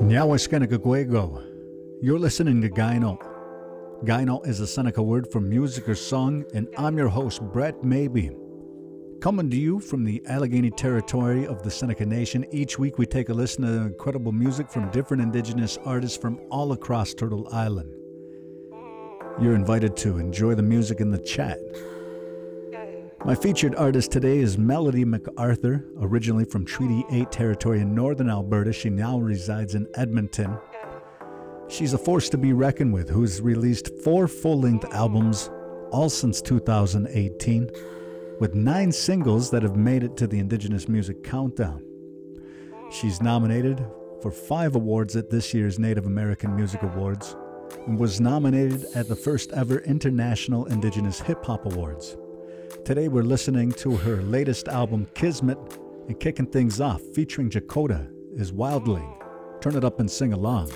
Nyawaskanaguego. You're listening to Gyno. Gyno is a Seneca word for music or song, and I'm your host, Brett Maybee. Coming to you from the Allegheny territory of the Seneca Nation, each week we take a listen to incredible music from different indigenous artists from all across Turtle Island. You're invited to enjoy the music in the chat. My featured artist today is Melody MacArthur, originally from Treaty 8 territory in northern Alberta. She now resides in Edmonton. She's a force to be reckoned with who's released four full length albums, all since 2018, with nine singles that have made it to the Indigenous Music Countdown. She's nominated for five awards at this year's Native American Music Awards and was nominated at the first ever International Indigenous Hip Hop Awards. Today we're listening to her latest album, Kismet, and kicking things off, featuring Jakota, is Wildling. Turn it up and sing along.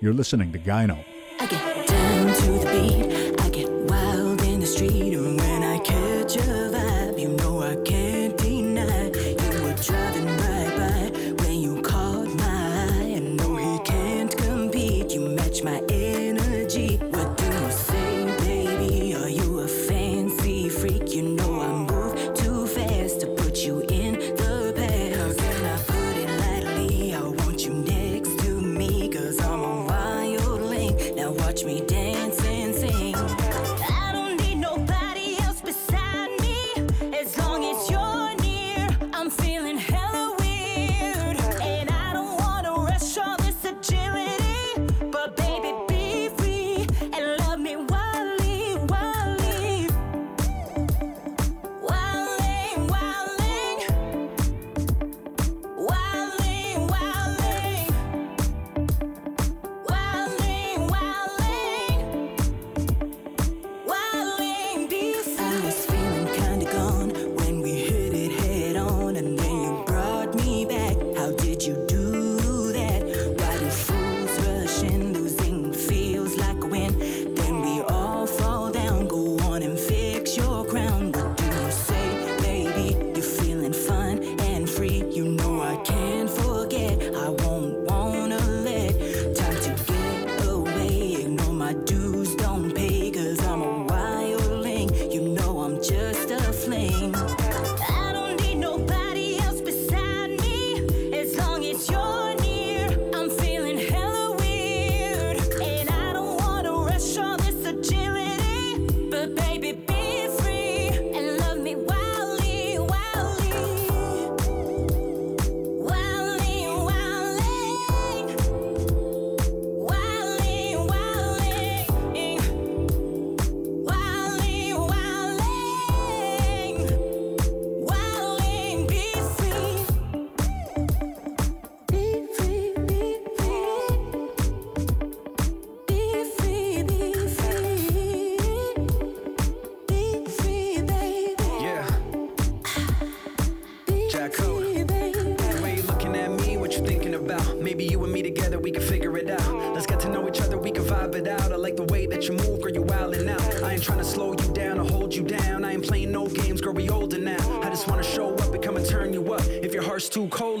You're listening to Gyno. I get down to the beat, I get wild in the street,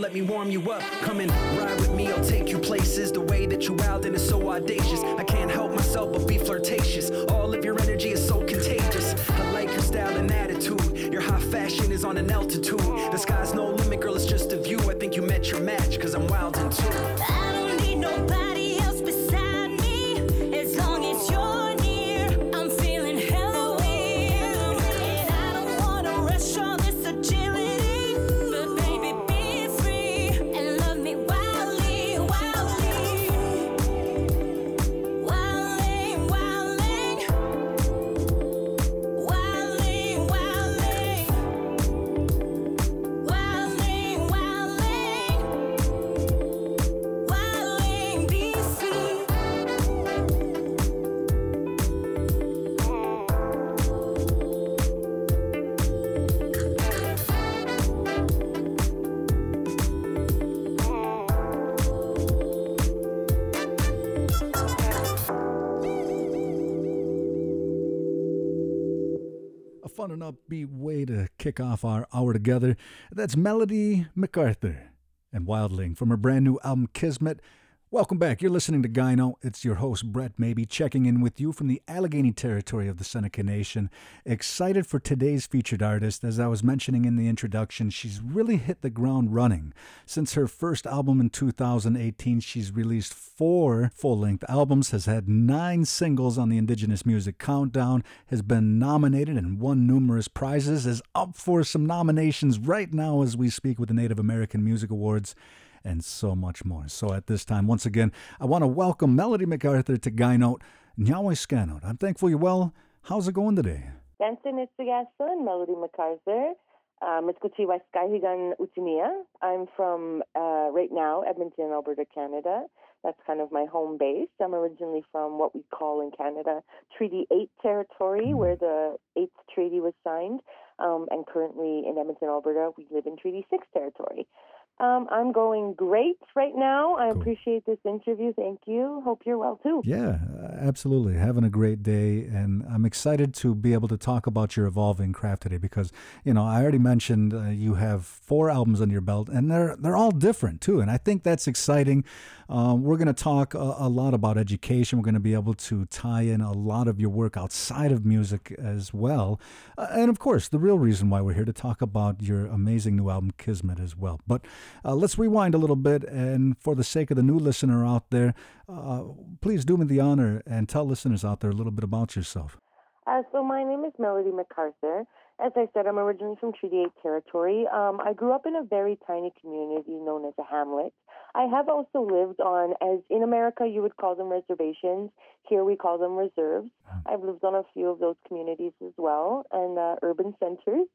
let me warm you up. Come and ride with me, I'll take you places. The way that you wildin' is so audacious. I can't help myself but be flirtatious. All of your energy is so contagious. I like your style and attitude. Your high fashion is on an altitude. Kick off our hour together. That's Melody MacArthur and Wildling from her brand new album Kismet. Welcome back. You're listening to Gyno. It's your host, Brett Maybee, checking in with you from the Allegheny territory of the Seneca Nation. Excited for today's featured artist. As I was mentioning in the introduction, she's really hit the ground running. Since her first album in 2018, she's released four full length albums, has had nine singles on the Indigenous Music Countdown, has been nominated and won numerous prizes, is up for some nominations right now as we speak with the Native American Music Awards and so much more. So at this time, once again, I want to welcome Melody MacArthur to Guy Note. Nyawe Scannote. I'm thankful you're well. How's it going today? Benson Itzigason, Melody MacArthur. Miskoti Waiskahigan Utimia. I'm from, uh, right now, Edmonton, Alberta, Canada. That's kind of my home base. I'm originally from what we call in Canada Treaty 8 territory, mm-hmm. where the 8th treaty was signed. Um, and currently in Edmonton, Alberta, we live in Treaty 6 territory. Um, I'm going great right now. I cool. appreciate this interview. Thank you. Hope you're well too. Yeah, absolutely. Having a great day. And I'm excited to be able to talk about your evolving craft today because, you know, I already mentioned uh, you have four albums under your belt and they're, they're all different too. And I think that's exciting. Um, we're going to talk a, a, lot about education. We're going to be able to tie in a lot of your work outside of music as well. Uh, and of course, the real reason why we're here to talk about your amazing new album, Kismet, as well. But uh, let's rewind a little bit. And for the sake of the new listener out there, uh, please do me the honor and tell listeners out there a little bit about yourself. Uh, so, my name is Melody MacArthur. As I said, I'm originally from Treaty 8 territory. Um, I grew up in a very tiny community known as a hamlet. I have also lived on, as in America you would call them reservations. Here we call them reserves. I've lived on a few of those communities as well and uh, urban centers.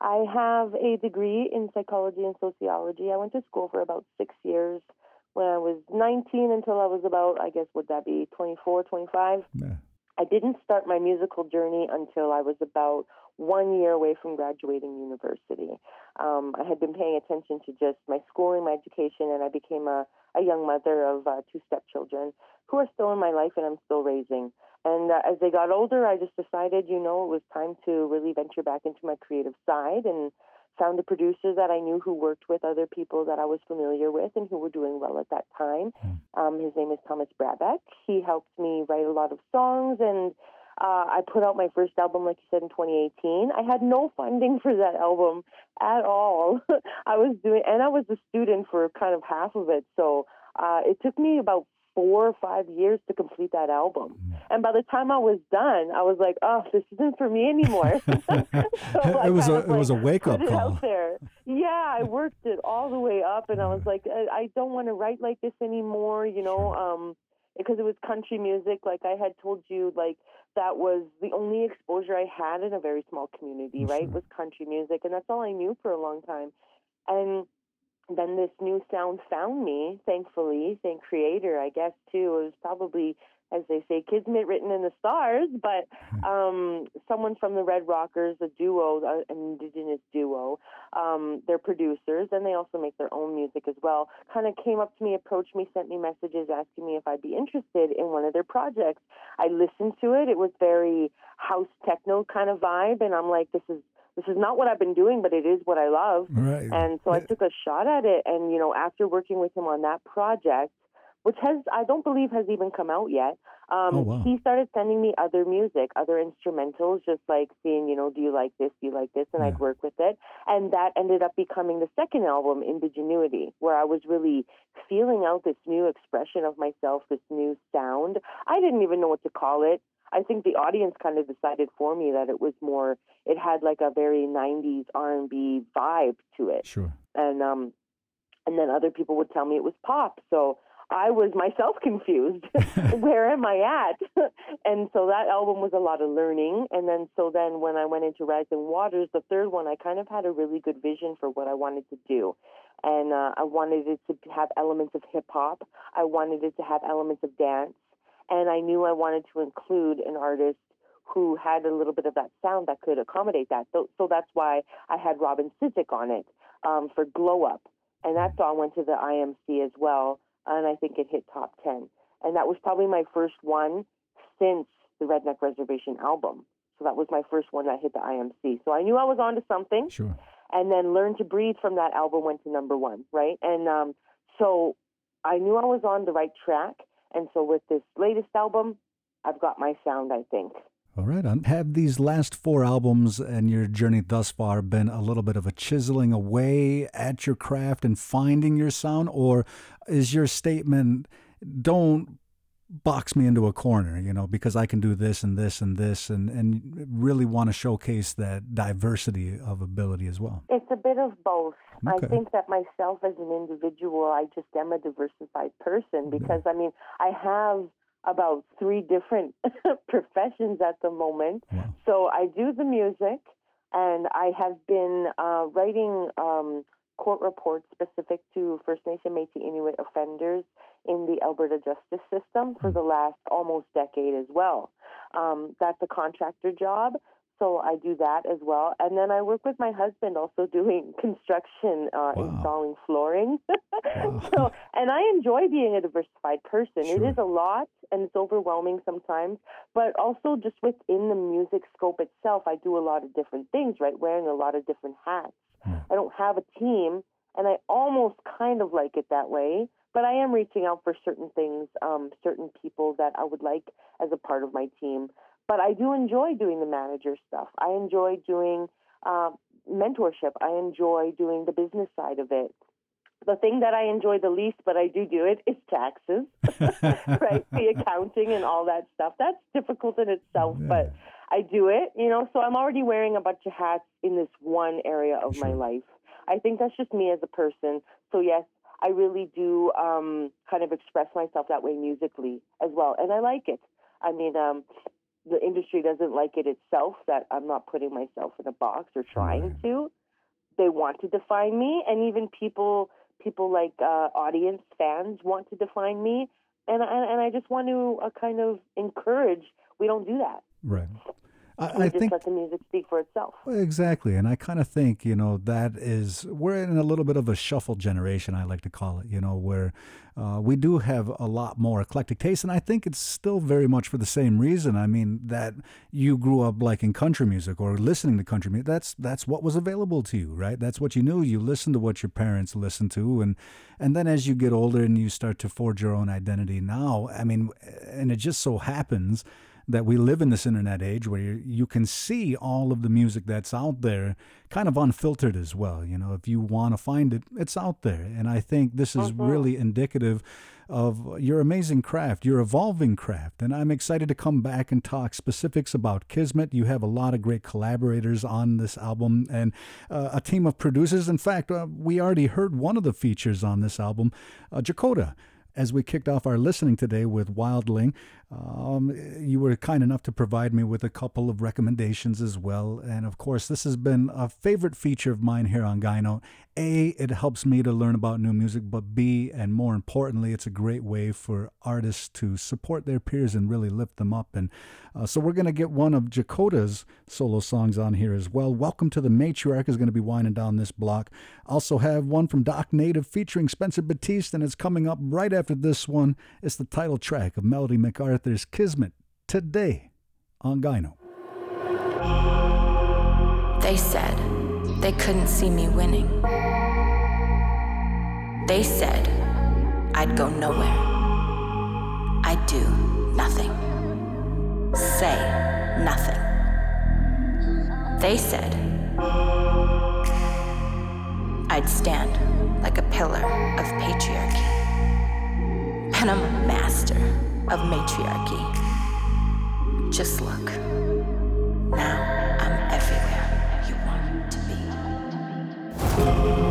I have a degree in psychology and sociology. I went to school for about six years when I was 19 until I was about, I guess, would that be 24, 25? Yeah. I didn't start my musical journey until I was about one year away from graduating university. Um, I had been paying attention to just my schooling, my education, and I became a, a young mother of uh, two stepchildren who are still in my life and I'm still raising. And uh, as they got older, I just decided, you know, it was time to really venture back into my creative side and found a producer that I knew who worked with other people that I was familiar with and who were doing well at that time. Hmm. Um, his name is Thomas Brabeck. He helped me write a lot of songs and uh, I put out my first album, like you said, in 2018. I had no funding for that album at all. I was doing, and I was a student for kind of half of it. So uh, it took me about four or five years to complete that album. Mm. And by the time I was done, I was like, "Oh, this isn't for me anymore." so it was a it was a wake up call. There. Yeah, I worked it all the way up, and I was like, "I, I don't want to write like this anymore," you know, um, because it was country music. Like I had told you, like that was the only exposure I had in a very small community. Right, was country music, and that's all I knew for a long time. And then this new sound found me, thankfully, thank creator, I guess too. It was probably, as they say, kismet written in the stars, but hmm. um, someone from the Red Rockers, a duo, an indigenous duo, um, they're producers and they also make their own music as well, kind of came up to me, approached me, sent me messages asking me if I'd be interested in one of their projects. I listened to it. It was very house techno kind of vibe, and I'm like, this is this is not what I've been doing, but it is what I love. Right. And so I took a shot at it. And, you know, after working with him on that project, which has, I don't believe has even come out yet, um, oh, wow. he started sending me other music, other instrumentals, just like seeing, you know, do you like this? Do you like this? And yeah. I'd work with it. And that ended up becoming the second album, Indigenuity, where I was really feeling out this new expression of myself, this new sound. I didn't even know what to call it. I think the audience kind of decided for me that it was more. It had like a very '90s R&B vibe to it. Sure. And um, and then other people would tell me it was pop. So I was myself confused. Where am I at? and so that album was a lot of learning. And then so then when I went into Rising Waters, the third one, I kind of had a really good vision for what I wanted to do. And uh, I wanted it to have elements of hip hop. I wanted it to have elements of dance and I knew I wanted to include an artist who had a little bit of that sound that could accommodate that. So, so that's why I had Robin Sizik on it um, for Glow Up. And that song went to the IMC as well, and I think it hit top 10. And that was probably my first one since the Redneck Reservation album. So that was my first one that hit the IMC. So I knew I was onto something. Sure. And then Learn to Breathe from that album went to number one, right? And um, so I knew I was on the right track. And so with this latest album, I've got my sound, I think. All right. Um, have these last four albums and your journey thus far been a little bit of a chiseling away at your craft and finding your sound? Or is your statement, don't box me into a corner, you know, because I can do this and this and this and, and really want to showcase that diversity of ability as well? It's a bit of both. Okay. I think that myself as an individual, I just am a diversified person because, I mean, I have about three different professions at the moment. Wow. So I do the music, and I have been uh, writing um, court reports specific to First Nation Métis Inuit offenders in the Alberta justice system for the last almost decade as well. Um, that's a contractor job. So I do that as well, and then I work with my husband also doing construction, uh, Wow. installing flooring. Wow. so, and I enjoy being a diversified person. It Sure. is a lot, and it's overwhelming sometimes. But also, just within the music scope itself, I do a lot of different things. Right, wearing a lot of different hats. Yeah. I don't have a team, and I almost kind of like it that way. But I am reaching out for certain things, um, certain people that I would like as a part of my team. But I do enjoy doing the manager stuff. I enjoy doing uh, mentorship. I enjoy doing the business side of it. The thing that I enjoy the least, but I do do it, is taxes, right? The accounting and all that stuff. That's difficult in itself, Yeah. but I do it, you know. So I'm already wearing a bunch of hats in this one area of my life. I think that's just me as a person. So yes, I really do um, kind of express myself that way musically as well, and I like it. I mean, um, the industry doesn't like it itself that I'm not putting myself in a box or trying to. They want to define me, and even people people like uh, audience fans want to define me, and I, and I just want to uh, kind of encourage. We don't do that. Right. I, I think let the music speak for itself. Exactly. And I kind of think, you know, that is, we're in a little bit of a shuffle generation, I like to call it, you know, where uh, we do have a lot more eclectic taste. And I think it's still very much for the same reason. I mean, that you grew up liking country music or listening to country music. That's, that's what was available to you, right? That's what you knew. You listened to what your parents listened to. And, and then as you get older and you start to forge your own identity now, I mean, and it just so happens that we live in this internet age where you, you can see all of the music that's out there kind of unfiltered as well. You know, if you want to find it, it's out there. And I think this is really indicative of your amazing craft, your evolving craft. And I'm excited to come back and talk specifics about Kismet. You have a lot of great collaborators on this album and uh, a team of producers. In fact, uh, we already heard one of the features on this album, uh, Jakota as we kicked off our listening today with Wildling. Um, you were kind enough to provide me with a couple of recommendations as well. And of course, this has been a favorite feature of mine here on Gyno. A, it helps me to learn about new music, but B, and more importantly, it's a great way for artists to support their peers and really lift them up. And uh, so we're going to get one of Jakota's solo songs on here as well. Welcome to the Matriarch is going to be winding down this block. Also have one from Doc Native featuring Spencer Battiest, and it's coming up right after this one. It's the title track of Melody MacArthur's Kismet today on Gyno. They said they couldn't see me winning. They said I'd go nowhere. I'd do nothing. Say nothing. They said I'd stand like a pillar of patriarchy. And I'm a master of matriarchy. Just look. Now I'm everywhere you want to be.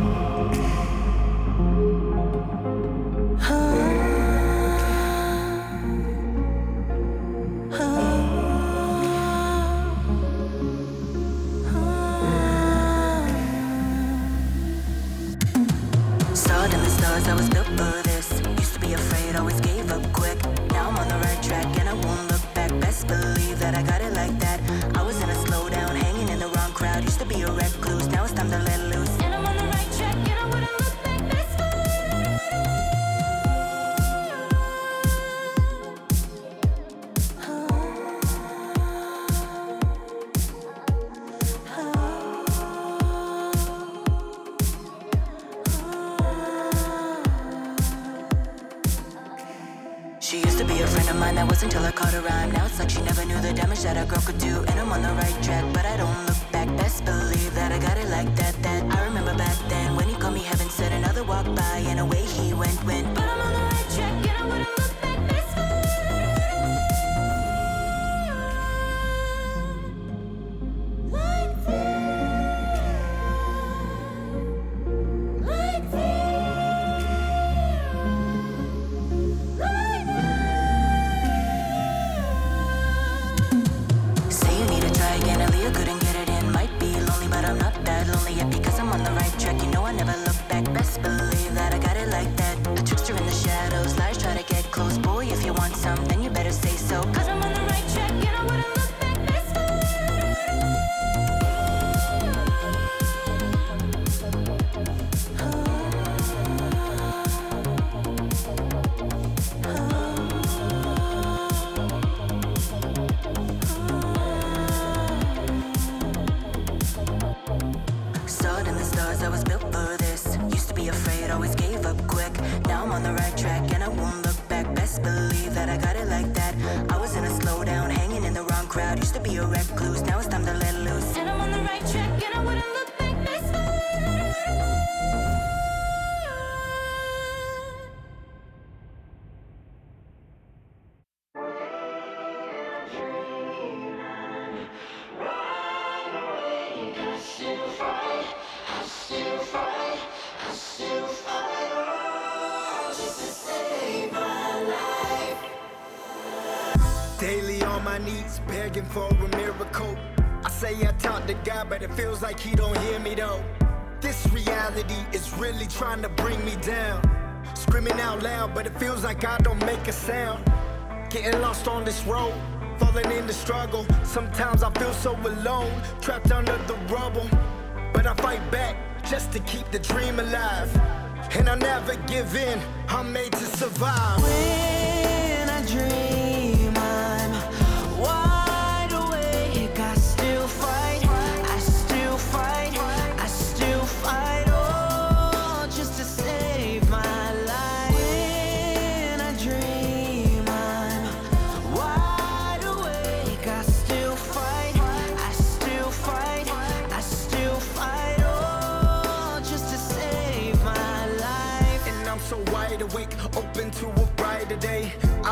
Trying to bring me down. Screaming out loud, but it feels like I don't make a sound. Getting lost on this road, falling in the struggle. Sometimes I feel so alone, trapped under the rubble. But I fight back just to keep the dream alive. And I never give in, I'm made to survive. When I dream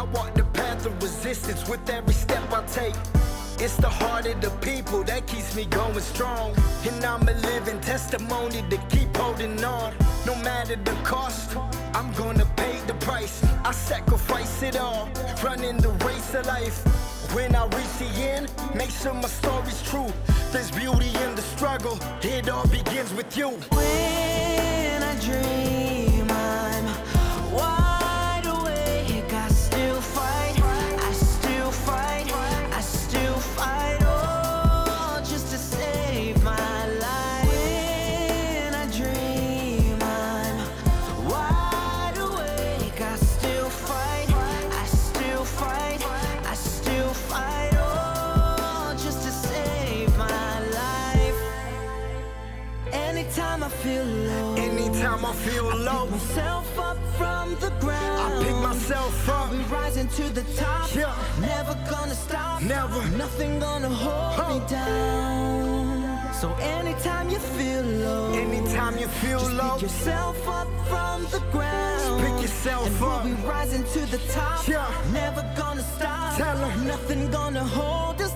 I walk the path of resistance with every step I take. It's the heart of the people that keeps me going strong. And I'm a living testimony to keep holding on. No matter the cost, I'm gonna pay the price. I sacrifice it all, running the race of life. When I reach the end, make sure my story's true. There's beauty in the struggle, it all begins with you. When I dream Anytime I feel low, myself up from the ground. I pick myself up. We rising to the top. Yeah. Never gonna stop. Never. Nothing gonna hold Huh. me down. So anytime you feel low, Anytime you feel just low, pick yourself up from the ground. pick yourself and up. we'll be rising to the top. Yeah. Never gonna stop. Tell 'em. Nothing gonna hold us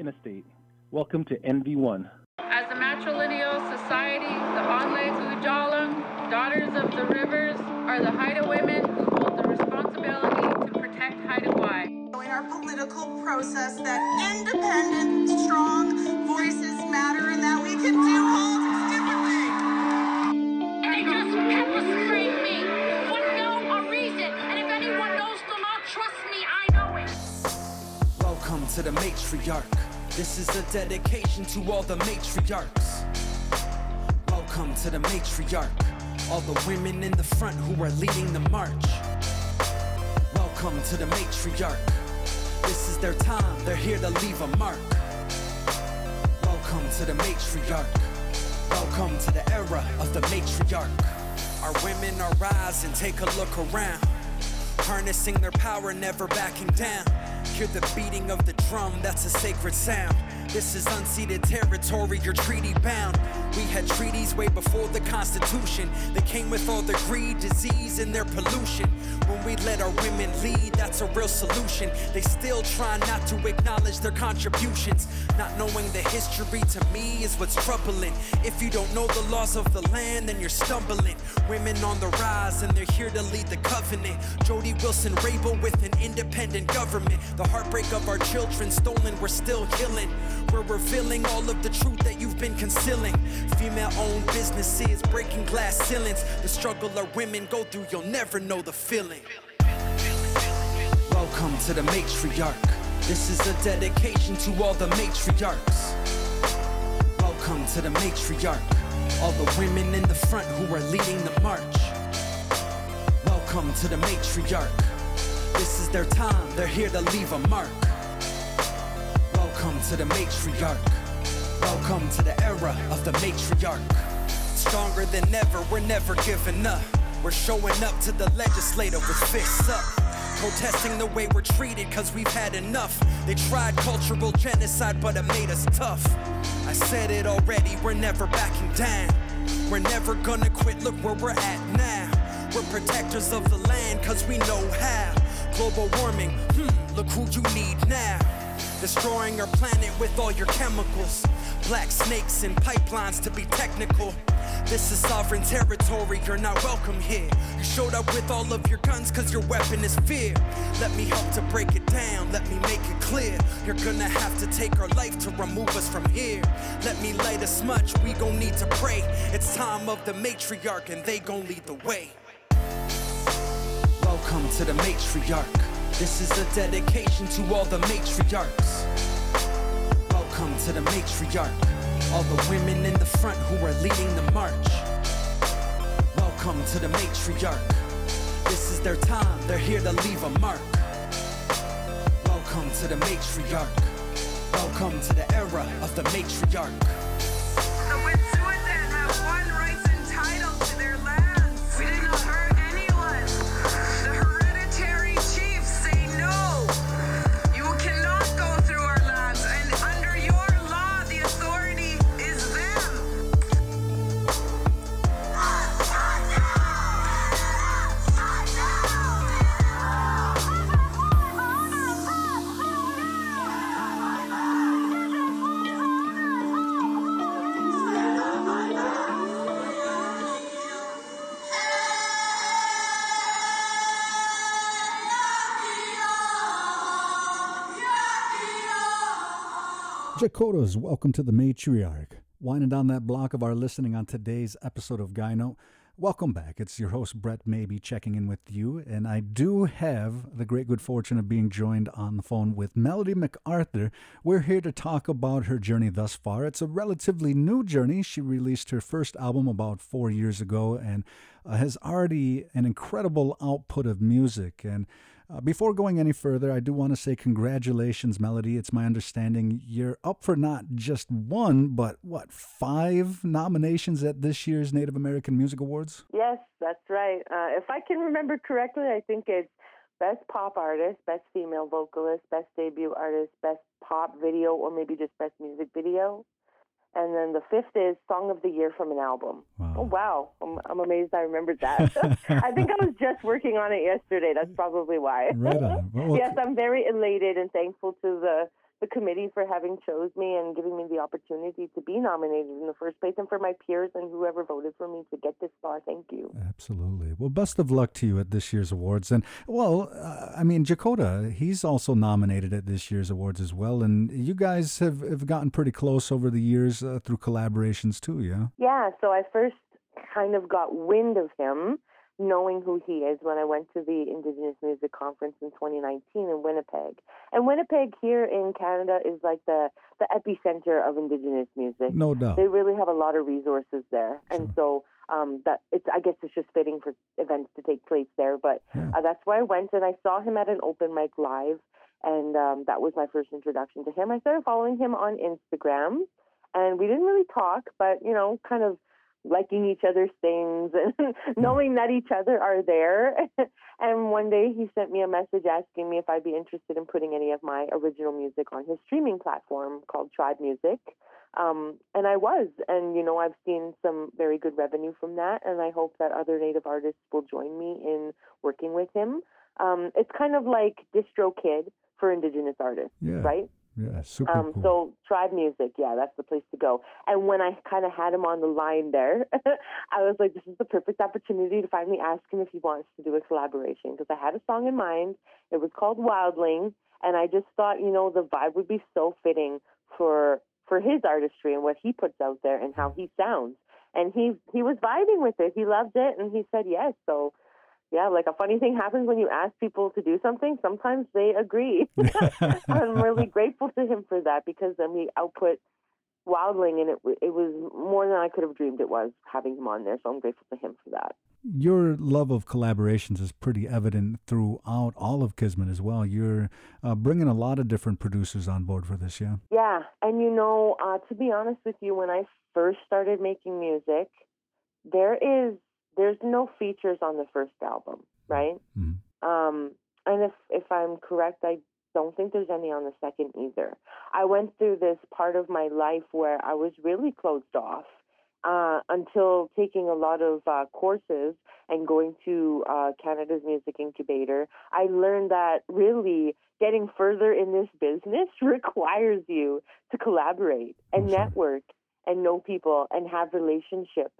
Wall with state. Welcome to NV1. As a matrilineal society, the Onle Ujalam, Daughters of the Rivers, are the Haida women who hold the responsibility to protect Haida Gwaii. In our political process, that independent, strong voices matter and that we can do politics differently. They just pepper me for no reason. And if anyone knows the law, trust me, I know it. Welcome to the matriarch. This is a dedication to all the matriarchs. Welcome to the matriarch. All the women in the front who are leading the march. Welcome to the matriarch. This is their time, they're here to leave a mark. Welcome to the matriarch. Welcome to the era of the matriarch. Our women are rising, take a look around. Harnessing their power, never backing down. Hear the beating of the drum, that's a sacred sound. This is unceded territory, you're treaty bound. We had treaties way before the Constitution. They came with all their greed, disease, and their pollution. When we let our women lead, that's a real solution. They still try not to acknowledge their contributions. Not knowing the history to me is what's troubling. If you don't know the laws of the land, then you're stumbling. Women on the rise, and they're here to lead the covenant. Jody Wilson Raybould with an independent government. The heartbreak of our children stolen, we're still healing. We're revealing all of the truth that you've been concealing. Female owned businesses breaking glass ceilings. The struggle our women go through, you'll never know the feeling. Welcome to the matriarch. This is a dedication to all the matriarchs. Welcome to the matriarch. All the women in the front who are leading the march. Welcome to the matriarch. This is their time, they're here to leave a mark. Welcome to the matriarch. Welcome to the era of the matriarch. Stronger than ever, we're never giving up. We're showing up to the legislator with fists up. Protesting the way we're treated, cause we've had enough. They tried cultural genocide, but it made us tough. I said it already, we're never backing down. We're never gonna quit, look where we're at now. We're protectors of the land, cause we know how. Global warming, hmm, look who you need now. Destroying our planet with all your chemicals. Black snakes and pipelines to be technical. This is sovereign territory, you're not welcome here. You showed up with all of your guns cause your weapon is fear. Let me help to break it down, let me make it clear. You're gonna have to take our life to remove us from here. Let me light a smudge, we gon' need to pray. It's time of the matriarch and they gon' lead the way. Welcome to the matriarch. This is a dedication to all the matriarchs. Welcome to the matriarch. All the women in the front who are leading the march. Welcome to the matriarch. This is their time, they're here to leave a mark. Welcome to the matriarch. Welcome to the era of the matriarch. Jakotas, welcome to the Matriarch. Winding down that block of our listening on today's episode of Guy Note. Welcome back. It's your host, Brett Maybee, checking in with you. And I do have the great good fortune of being joined on the phone with Melody MacArthur. We're here to talk about her journey thus far. It's a relatively new journey. She released her first album about four years ago and uh, has already an incredible output of music. And uh, before going any further, I do want to say congratulations, Melody. It's my understanding you're up for not just one, but what, five nominations at this year's Native American Music Awards? Yes, that's right. Uh, if I can remember correctly, I think it's Best Pop Artist, Best Female Vocalist, Best Debut Artist, Best Pop Video, or maybe just Best Music Video. And then the fifth is Song of the Year from an album. Wow. Oh, wow. I'm, I'm amazed I remembered that. I think I was just working on it yesterday. That's probably why. Right on. Well, yes, I'm very elated and thankful to the, the committee for having chose me and giving me the opportunity to be nominated in the first place and for my peers and whoever voted for me to get this far. Thank you. Absolutely. Well, best of luck to you at this year's awards. And, well, uh, I mean, Jakota, he's also nominated at this year's awards as well. And you guys have, have gotten pretty close over the years uh, through collaborations too, yeah? Yeah, so I first kind of got wind of him, knowing who he is, when I went to the Indigenous Music Conference in 2019 in Winnipeg. And Winnipeg here in Canada is like the, the epicenter of Indigenous music. No doubt. They really have a lot of resources there, and so um, that it's. I guess it's just fitting for events to take place there. But uh, that's why I went, and I saw him at an open mic live, and um, that was my first introduction to him. I started following him on Instagram, and we didn't really talk, but you know, kind of liking each other's things and knowing that each other are there. and one day he sent me a message asking me if I'd be interested in putting any of my original music on his streaming platform called Tribe Music. Um, and I was, and you know, I've seen some very good revenue from that, and I hope that other Native artists will join me in working with him. Um, it's kind of like Distro Kid for Indigenous artists, Yeah. right? Yeah, super Um, cool. So Tribe Music, yeah, that's the place to go. And when I kind of had him on the line there, I was like, this is the perfect opportunity to finally ask him if he wants to do a collaboration because I had a song in mind. It was called Wildling, and I just thought, you know, the vibe would be so fitting for for his artistry and what he puts out there and how he sounds. And he he was vibing with it. He loved it, and he said yes. So yeah, like a funny thing happens when you ask people to do something. Sometimes they agree. I'm really grateful to him for that because then we output Wildling, and it it was more than I could have dreamed it was having him on there. So I'm grateful to him for that. Your love of collaborations is pretty evident throughout all of Kismet as well. You're uh, bringing a lot of different producers on board for this, yeah? Yeah, and you know, uh, to be honest with you, when I first started making music, there is there's no features on the first album, right? Mhm. Um, and if if I'm correct, I don't think there's any on the second either. I went through this part of my life where I was really closed off uh, until taking a lot of uh, courses and going to uh, Canada's Music Incubator. I learned that really getting further in this business requires you to collaborate and network and know people and have relationships.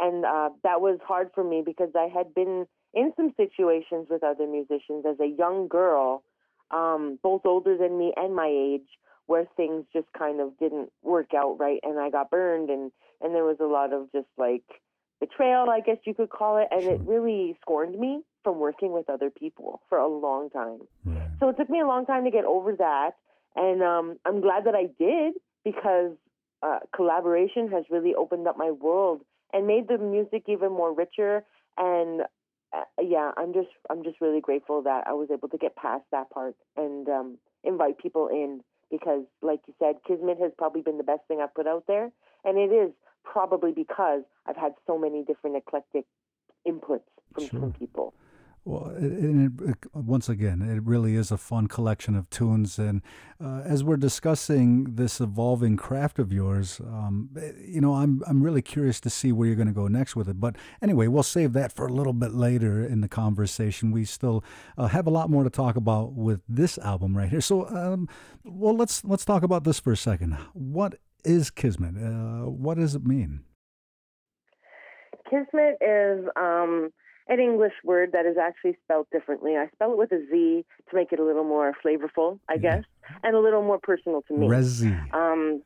And uh, that was hard for me because I had been in some situations with other musicians as a young girl, um, both older than me and my age, where things just kind of didn't work out right, and I got burned, and and there was a lot of just like betrayal, I guess you could call it, and it really scorned me from working with other people for a long time. So it took me a long time to get over that, and um, I'm glad that I did because uh, collaboration has really opened up my world and made the music even more richer. And uh, yeah, I'm just I'm just really grateful that I was able to get past that part and um, invite people in because, like you said, Kismet has probably been the best thing I've put out there, and it is probably because I've had so many different eclectic inputs from different people. Well, it, it, it, once again, it really is a fun collection of tunes. And uh, as we're discussing this evolving craft of yours, um, you know, I'm I'm really curious to see where you're going to go next with it. But anyway, we'll save that for a little bit later in the conversation. We still uh, have a lot more to talk about with this album right here. So, um, well, let's let's talk about this for a second. What is Kismet? Uh, what does it mean? Kismet is um, an English word that is actually spelled differently. I spell it with a Z to make it a little more flavorful, I guess, and a little more personal to me. Resi. Um,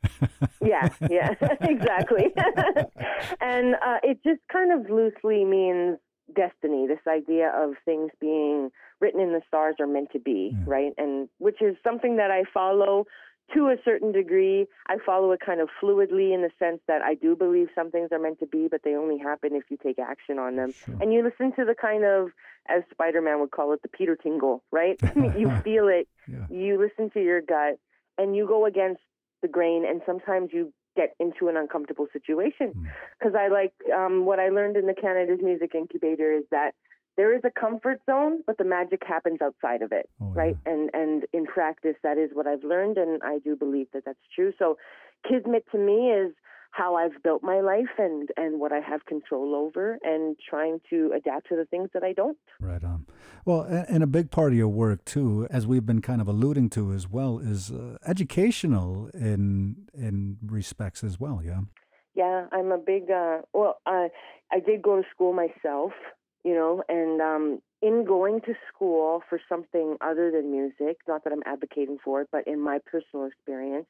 yeah, yeah, exactly. and uh, it just kind of loosely means destiny. This idea of things being written in the stars are meant to be, right? And which is something that I follow to a certain degree. I follow it kind of fluidly in the sense that I do believe some things are meant to be, but they only happen if you take action on them. And you listen to the kind of, as Spider Man would call it, the Peter tingle, right? you feel it, you listen to your gut, and you go against the grain, and sometimes you get into an uncomfortable situation. Because I like um, what I learned in the Canada's Music Incubator is that there is a comfort zone, but the magic happens outside of it, Oh, right? And and in practice, that is what I've learned, and I do believe that that's true. So, Kismet to me is how I've built my life and and what I have control over, and trying to adapt to the things that I don't. Right on. Well, and a big part of your work too, as we've been kind of alluding to as well, is uh, educational in in respects as well. Yeah. Yeah, I'm a big. Uh, well, I I did go to school myself, you know, and um, in going to school for something other than music, not that I'm advocating for it, but in my personal experience,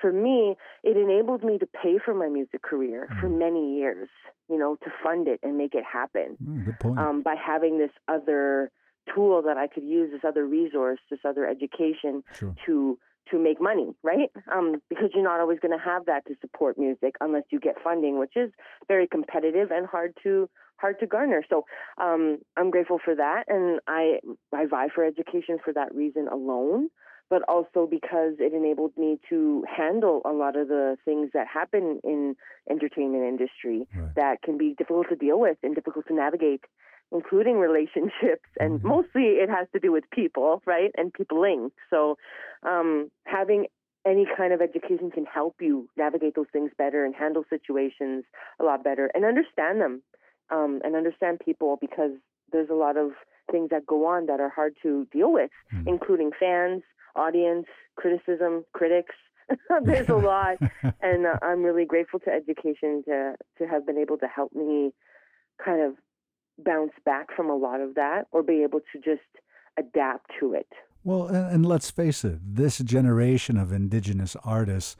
for me, it enabled me to pay for my music career for many years, you know, to fund it and make it happen Mm, good point. um, by having this other tool that I could use, this other resource, this other education Sure. to to make money, right? Um, because you're not always going to have that to support music unless you get funding, which is very competitive and hard to hard to garner. So um, I'm grateful for that, and I I vie for education for that reason alone. But also because it enabled me to handle a lot of the things that happen in entertainment industry Right. that can be difficult to deal with and difficult to navigate including relationships, and Mm-hmm. mostly it has to do with people, right, and peopling. So, um, having any kind of education can help you navigate those things better and handle situations a lot better and understand them, um, and understand people because there's a lot of things that go on that are hard to deal with, Mm-hmm. including fans, audience, criticism, critics. there's a lot, and uh, I'm really grateful to education to to have been able to help me kind of bounce back from a lot of that or be able to just adapt to it. Well, and, let's face it, this generation of indigenous artists,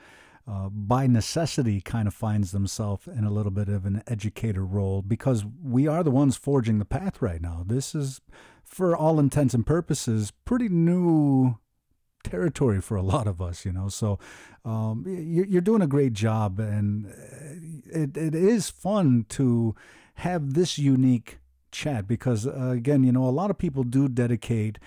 uh, by necessity, kind of finds themselves in a little bit of an educator role because we are the ones forging the path right now. This is, for all intents and purposes, pretty new territory for a lot of us, you know. So um, you're, you're doing a great job, and uh, it, it is fun to have this unique chat because, uh, again, you know, a lot of people do dedicate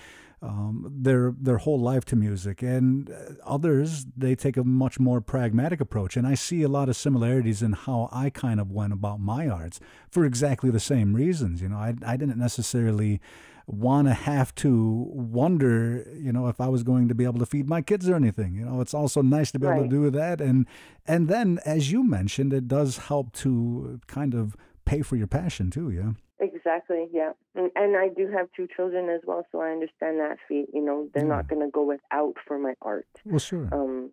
um, their their whole life to music, and uh, others they take a much more pragmatic approach. And I see a lot of similarities in how I kind of went about my arts for exactly the same reasons. You know, I I didn't necessarily want to have to wonder, you know, if I was going to be able to feed my kids or anything. You know, it's also nice to be able to do that, and and then as you mentioned, it does help to kind of pay for your passion too. Yeah. Exactly, yeah. And, and I do have two children as well, so I understand that feat. You know, they're not going to go without for my art. Well, sure. Um,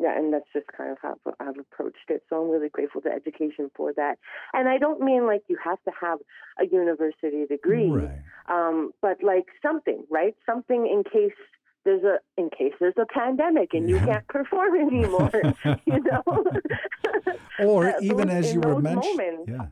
yeah, and that's just kind of how I've approached it. So I'm really grateful to education for that. And I don't mean like you have to have a university degree, Right. um, but like something, right? Something in case there's a in case there's a pandemic and you Yeah. can't perform anymore, you know. Or even as you were mentioning, yeah.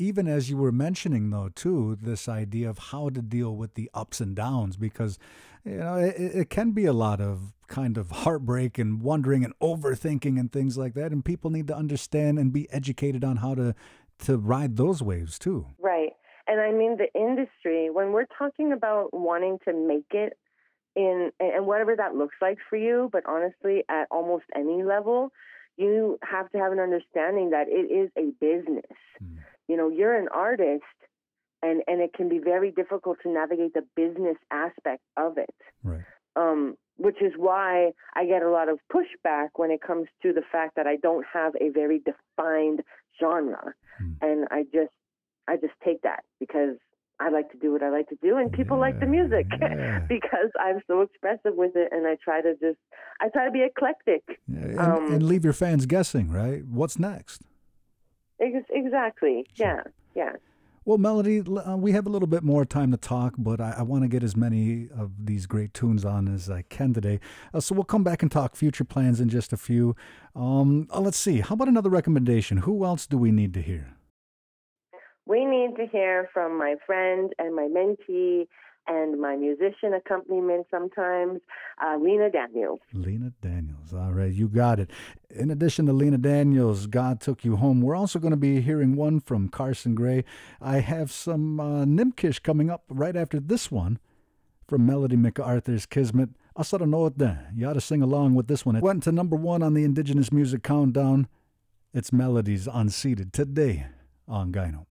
Even as you were mentioning, though, too, this idea of how to deal with the ups and downs, because you know it, it can be a lot of kind of heartbreak and wondering and overthinking and things like that, and people need to understand and be educated on how to to ride those waves too. Right. And I mean, the industry, when we're talking about wanting to make it in, and whatever that looks like for you, but honestly, at almost any level, you have to have an understanding that it is a business. Hmm. You know, you're an artist, and, and it can be very difficult to navigate the business aspect of it. Right. Um, which is why I get a lot of pushback when it comes to the fact that I don't have a very defined genre, and I just I just take that because I like to do what I like to do, and people like the music yeah. because I'm so expressive with it, and I try to just I try to be eclectic. And, Um, and leave your fans guessing, right? What's next? Ex- exactly. Yeah. Yeah. Well, Melody, uh, we have a little bit more time to talk, but I, I want to get as many of these great tunes on as I can today. Uh, so we'll come back and talk future plans in just a few. Um, uh, let's see. How about another recommendation? Who else do we need to hear? We need to hear from my friend and my mentee and my musician accompaniment sometimes, uh, Lena Daniels. Lena Daniels. All right, you got it. In addition to Lena Daniels, God Took You Home, we're also going to be hearing one from Carson Gray. I have some uh, Nimkish coming up right after this one from Melody MacArthur's Kismet. Asara Nootda. You ought to sing along with this one. It went to number one on the Indigenous Music Countdown. It's Melody's Unseated today on Gyno.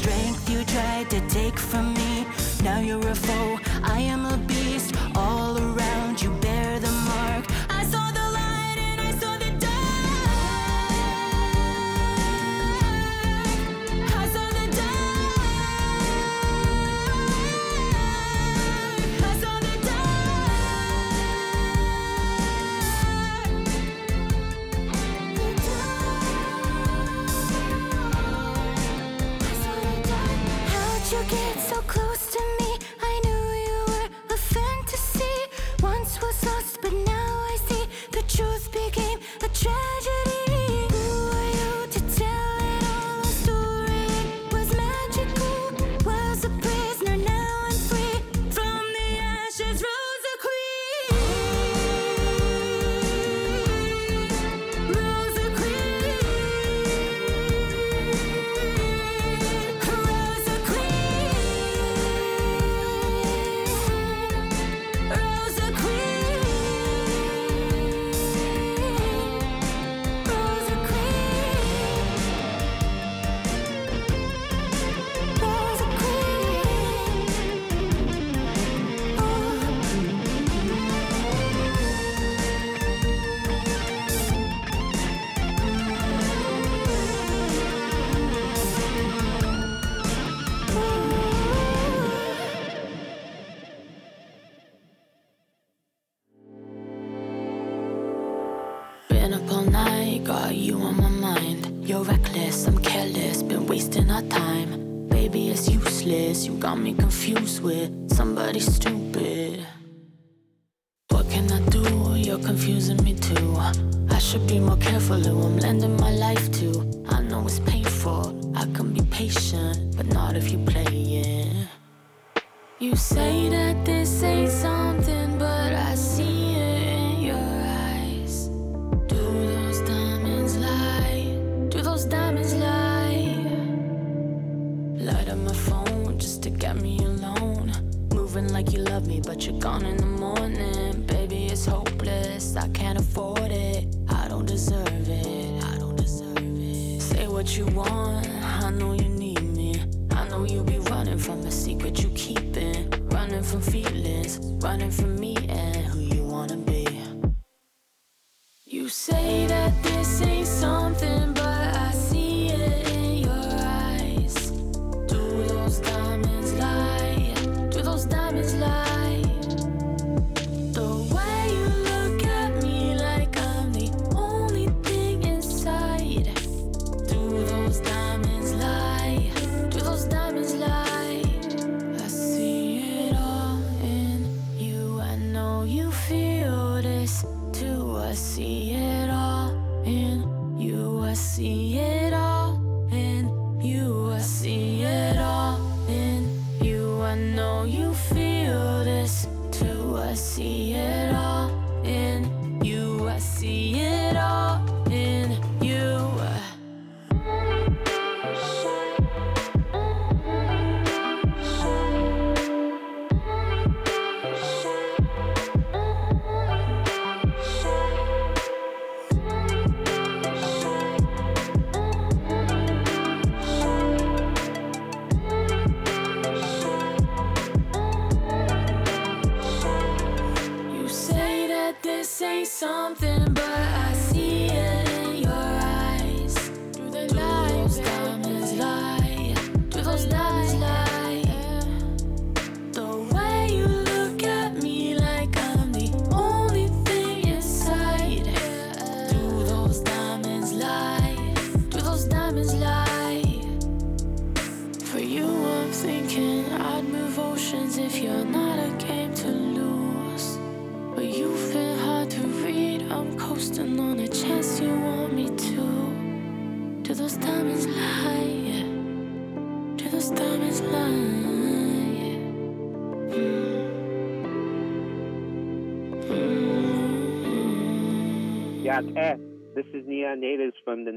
strength. got you on my mind. You're reckless, I'm careless, been wasting our time. Baby, it's useless. You got me confused with somebody stupid.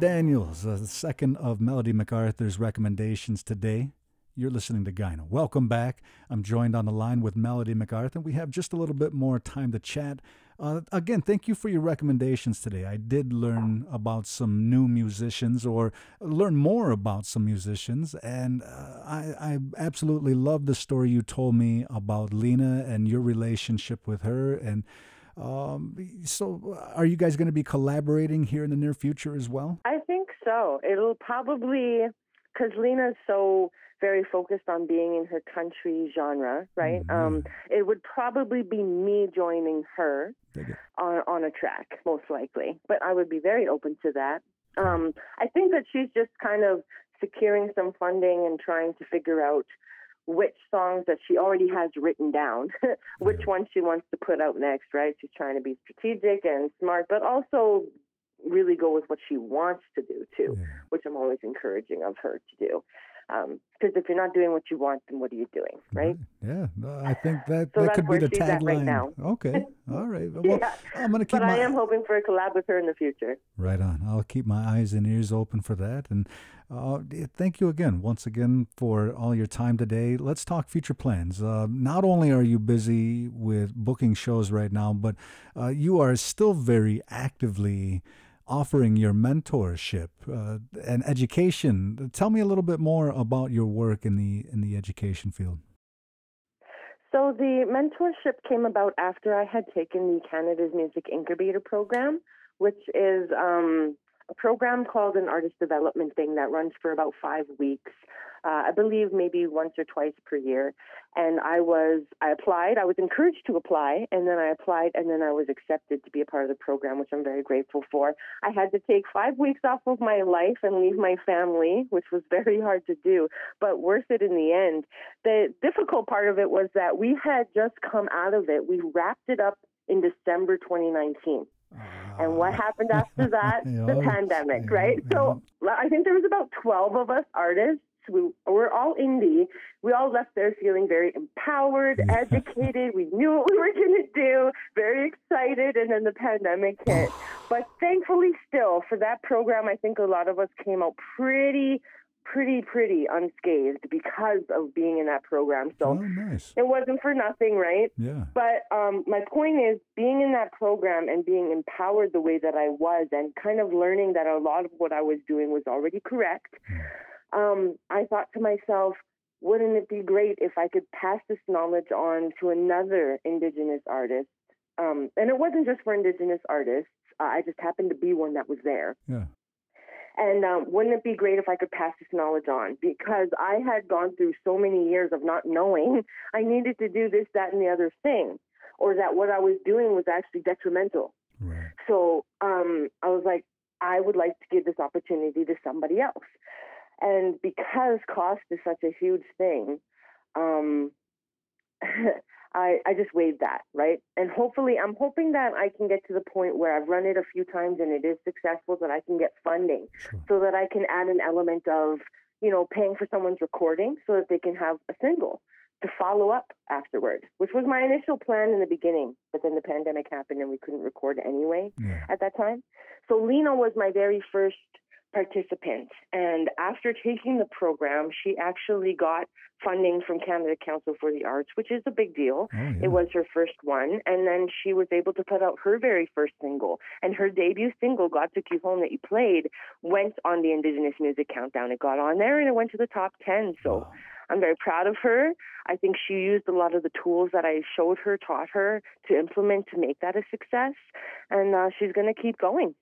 Daniels, the second of Melody MacArthur's recommendations today. You're listening to Gyno. Welcome back. I'm joined on the line with Melody MacArthur. We have just a little bit more time to chat. Uh, again, thank you for your recommendations today. I did learn about some new musicians or learn more about some musicians, and uh, I, I, absolutely love the story you told me about Lena and your relationship with her and um, so, are you guys going to be collaborating here in the near future as well? I think so. It'll probably because Lena's so very focused on being in her country genre, right? Um, it would probably be me joining her on on a track, most likely. But I would be very open to that. Um, I think that she's just kind of securing some funding and trying to figure out which songs that she already has written down, which ones she wants to put out next, right? She's trying to be strategic and smart, but also really go with what she wants to do too, which I'm always encouraging of her to do. Um, because if you're not doing what you want, then what are you doing, right? Yeah, no, I think that So that could be the right tagline. now. Okay, all right. Well, yeah. I'm going to keep but my I am hoping for a collab with her in the future. Right on. I'll keep my eyes and ears open for that. And uh, thank you again, once again, for all your time today. Let's talk future plans. Uh, not only are you busy with booking shows right now, but uh, you are still very actively offering your mentorship uh, and education. Tell me a little bit more about your work in the in the education field. So the mentorship came about after I had taken the Canada's Music Incubator program, which is um, a program called an artist development thing that runs for about five weeks. Uh, I believe maybe once or twice per year. And I was, I applied, I was encouraged to apply, and then I applied, and then I was accepted to be a part of the program, which I'm very grateful for. I had to take five weeks off of my life and leave my family, which was very hard to do, but worth it in the end. The difficult part of it was that we had just come out of it. We wrapped it up in December 2019. And what ah. happened after that? the pandemic, right? So I think there was about 12 of us artists. We were all indie. We all left there feeling very empowered, educated. We knew what we were going to do, very excited. And then the pandemic hit. But thankfully, still, for that program, I think a lot of us came out pretty, pretty, pretty unscathed because of being in that program. So nice it wasn't for nothing, right? Yeah. But um, my point is being in that program and being empowered the way that I was and kind of learning that a lot of what I was doing was already correct. Um, I thought to myself, wouldn't it be great if I could pass this knowledge on to another Indigenous artist? Um, and it wasn't just for Indigenous artists. Uh, I just happened to be one that was there. Yeah. And um, wouldn't it be great if I could pass this knowledge on? Because I had gone through so many years of not knowing I needed to do this, that, and the other thing, or that what I was doing was actually detrimental. Right. So um, I was like, I would like to give this opportunity to somebody else. And because cost is such a huge thing, um, I, I just weighed that, right? And hopefully, I'm hoping that I can get to the point where I've run it a few times and it is successful, that I can get funding so that I can add an element of, you know, paying for someone's recording so that they can have a single to follow up afterward, which was my initial plan in the beginning. But then the pandemic happened and we couldn't record anyway at that time. So Lena was my very first participant. And after taking the program, she actually got funding from Canada Council for the Arts, which is a big deal. It was her first one. And then she was able to put out her very first single. And her debut single, God Took You Home, that you played, went on the Indigenous Music Countdown. It got on there and it went to the top 10. So I'm very proud of her. I think she used a lot of the tools that I showed her, taught her to implement to make that a success. And uh, she's going to keep going.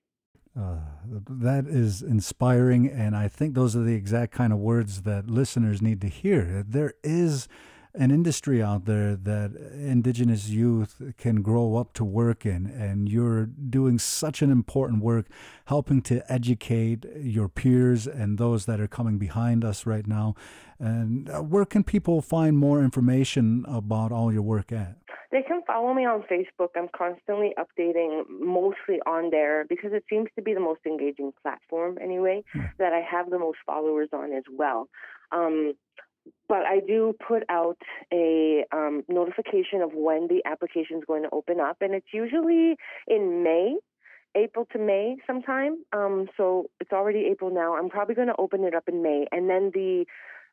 That is inspiring, and I think those are the exact kind of words that listeners need to hear. There is an industry out there that Indigenous youth can grow up to work in, and you're doing such an important work helping to educate your peers and those that are coming behind us right now. And uh, where can people find more information about all your work at? They can follow me on Facebook. I'm constantly updating mostly on there because it seems to be the most engaging platform anyway that I have the most followers on as well. Um, but I do put out a um, notification of when the application is going to open up, and it's usually in May. April to May sometime. Um, so it's already April now. I'm probably going to open it up in May. And then the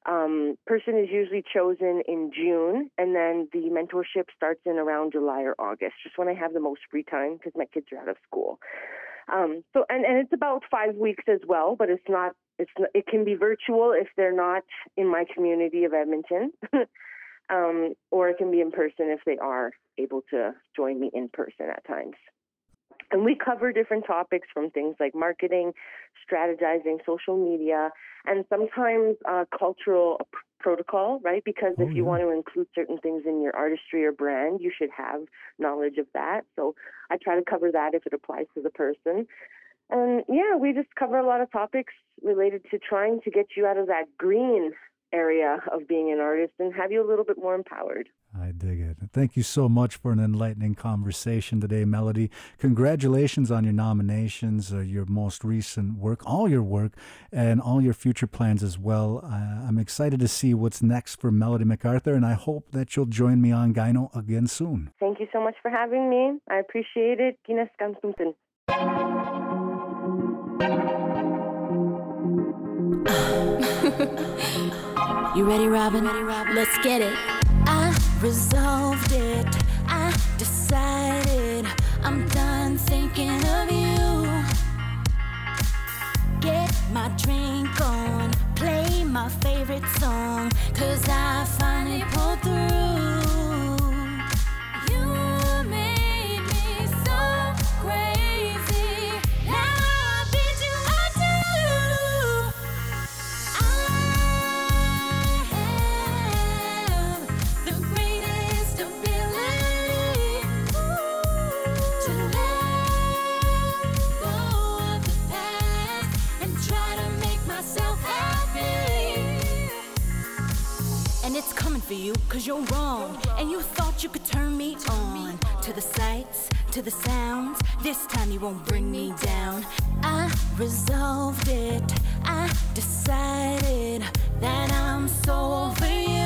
um, person is usually chosen in June, and then the mentorship starts in around July or August, just when I have the most free time because my kids are out of school. Um, so, and, and it's about five weeks as well, but it's not. It's not, it can be virtual if they're not in my community of Edmonton. um, or it can be in person if they are able to join me in person at times. And we cover different topics from things like marketing, strategizing, social media, and sometimes uh, cultural protocol, right? Because if you want to include certain things in your artistry or brand, you should have knowledge of that. So I try to cover that if it applies to the person. And yeah, we just cover a lot of topics related to trying to get you out of that green area of being an artist and have you a little bit more empowered. I dig it. Thank you so much for an enlightening conversation today, Melody. Congratulations on your nominations, uh, your most recent work, all your work, and all your future plans as well. Uh, I'm excited to see what's next for Melody MacArthur, and I hope that you'll join me on Gyno again soon. Thank you so much for having me. I appreciate it. Ginas kamsuntin. You ready, Robin? Let's get it. Resolved it. I decided I'm done thinking of you. Get my drink on, play my favorite song, cause I finally pulled through. For you, cause you're wrong. And you thought you could turn me on to the sights, to the sounds. This time you won't bring me down. I resolved it, I decided that I'm so over you.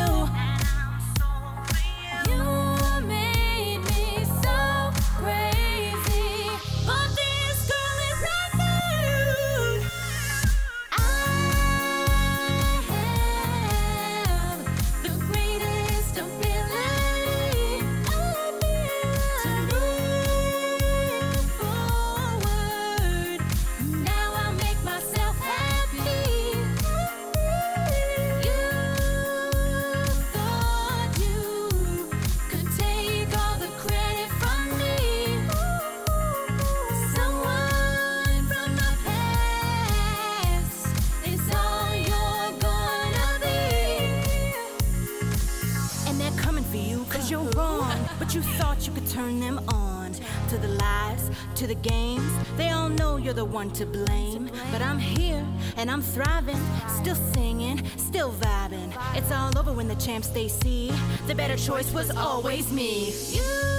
To the games. They all know you're the one to blame. But I'm here and I'm thriving, still singing, still vibing. It's all over when the champs they see. The better choice was always me. You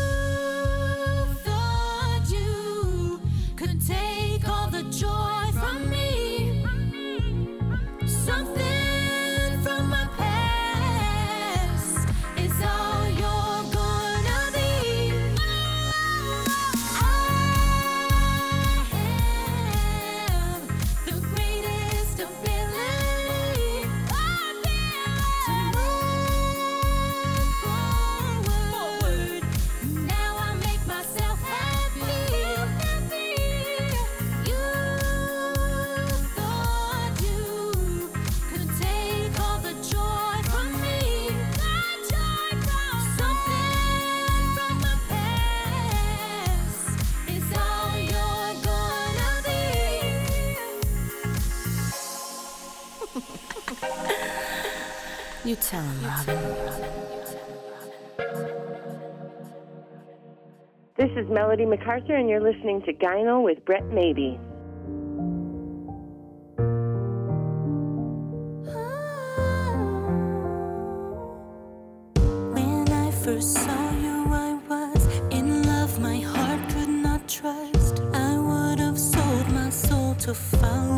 Melody MacArthur, and you're listening to Gyno with Brett Maybee. Ah. When I first saw you, I was in love. My heart could not trust. I would have sold my soul to follow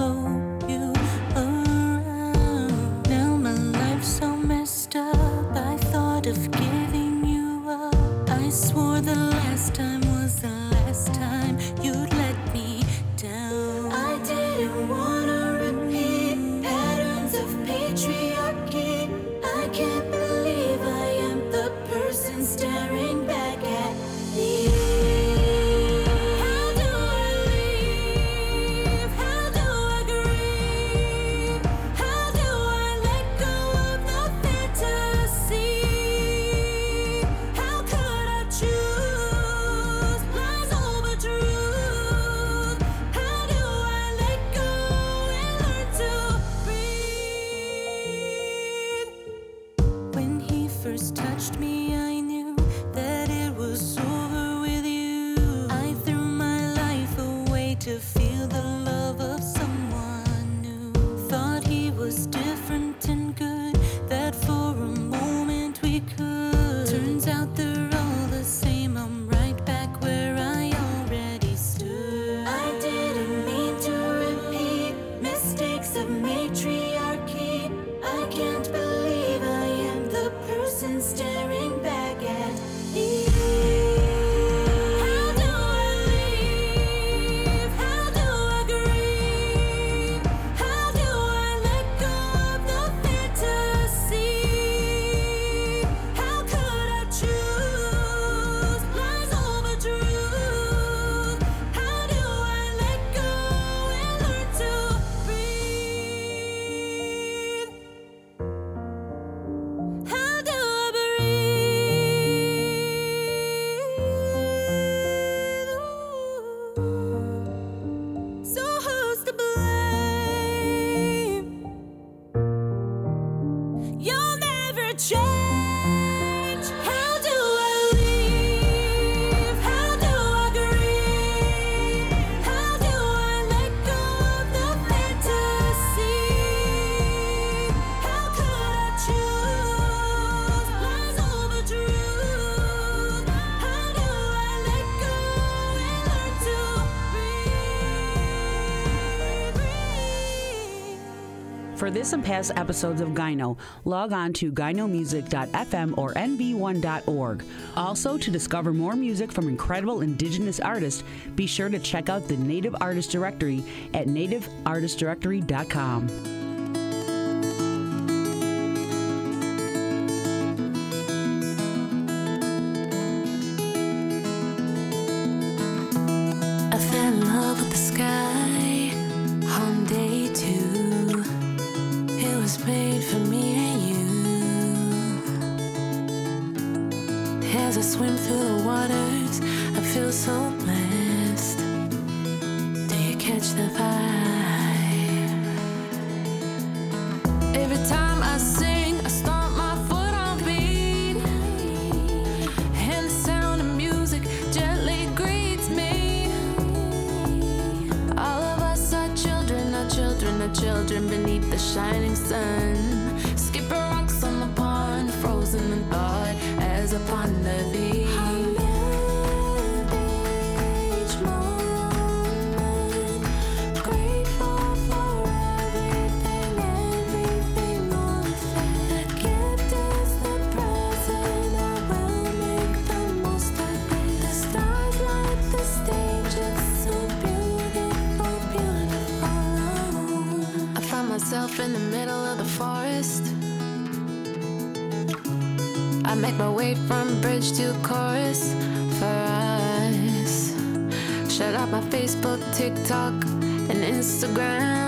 For this and past episodes of Gyno, log on to gynomusic.fm or nb1.org. Also, to discover more music from incredible indigenous artists, be sure to check out the Native Artist Directory at nativeartistdirectory.com. I make my way from bridge to chorus for us. Shut up my Facebook, TikTok, and Instagram.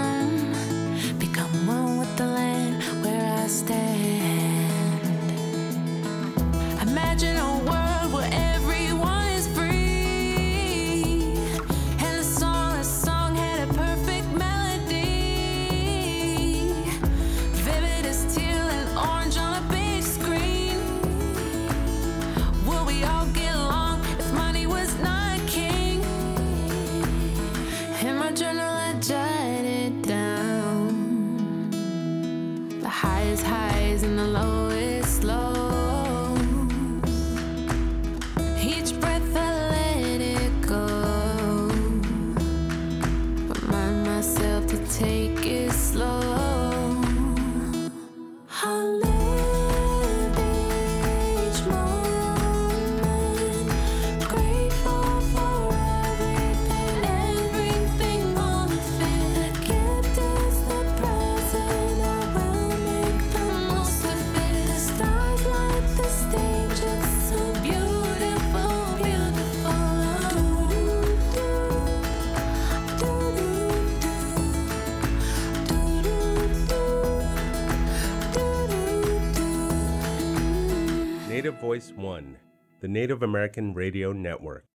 Native American Radio Network.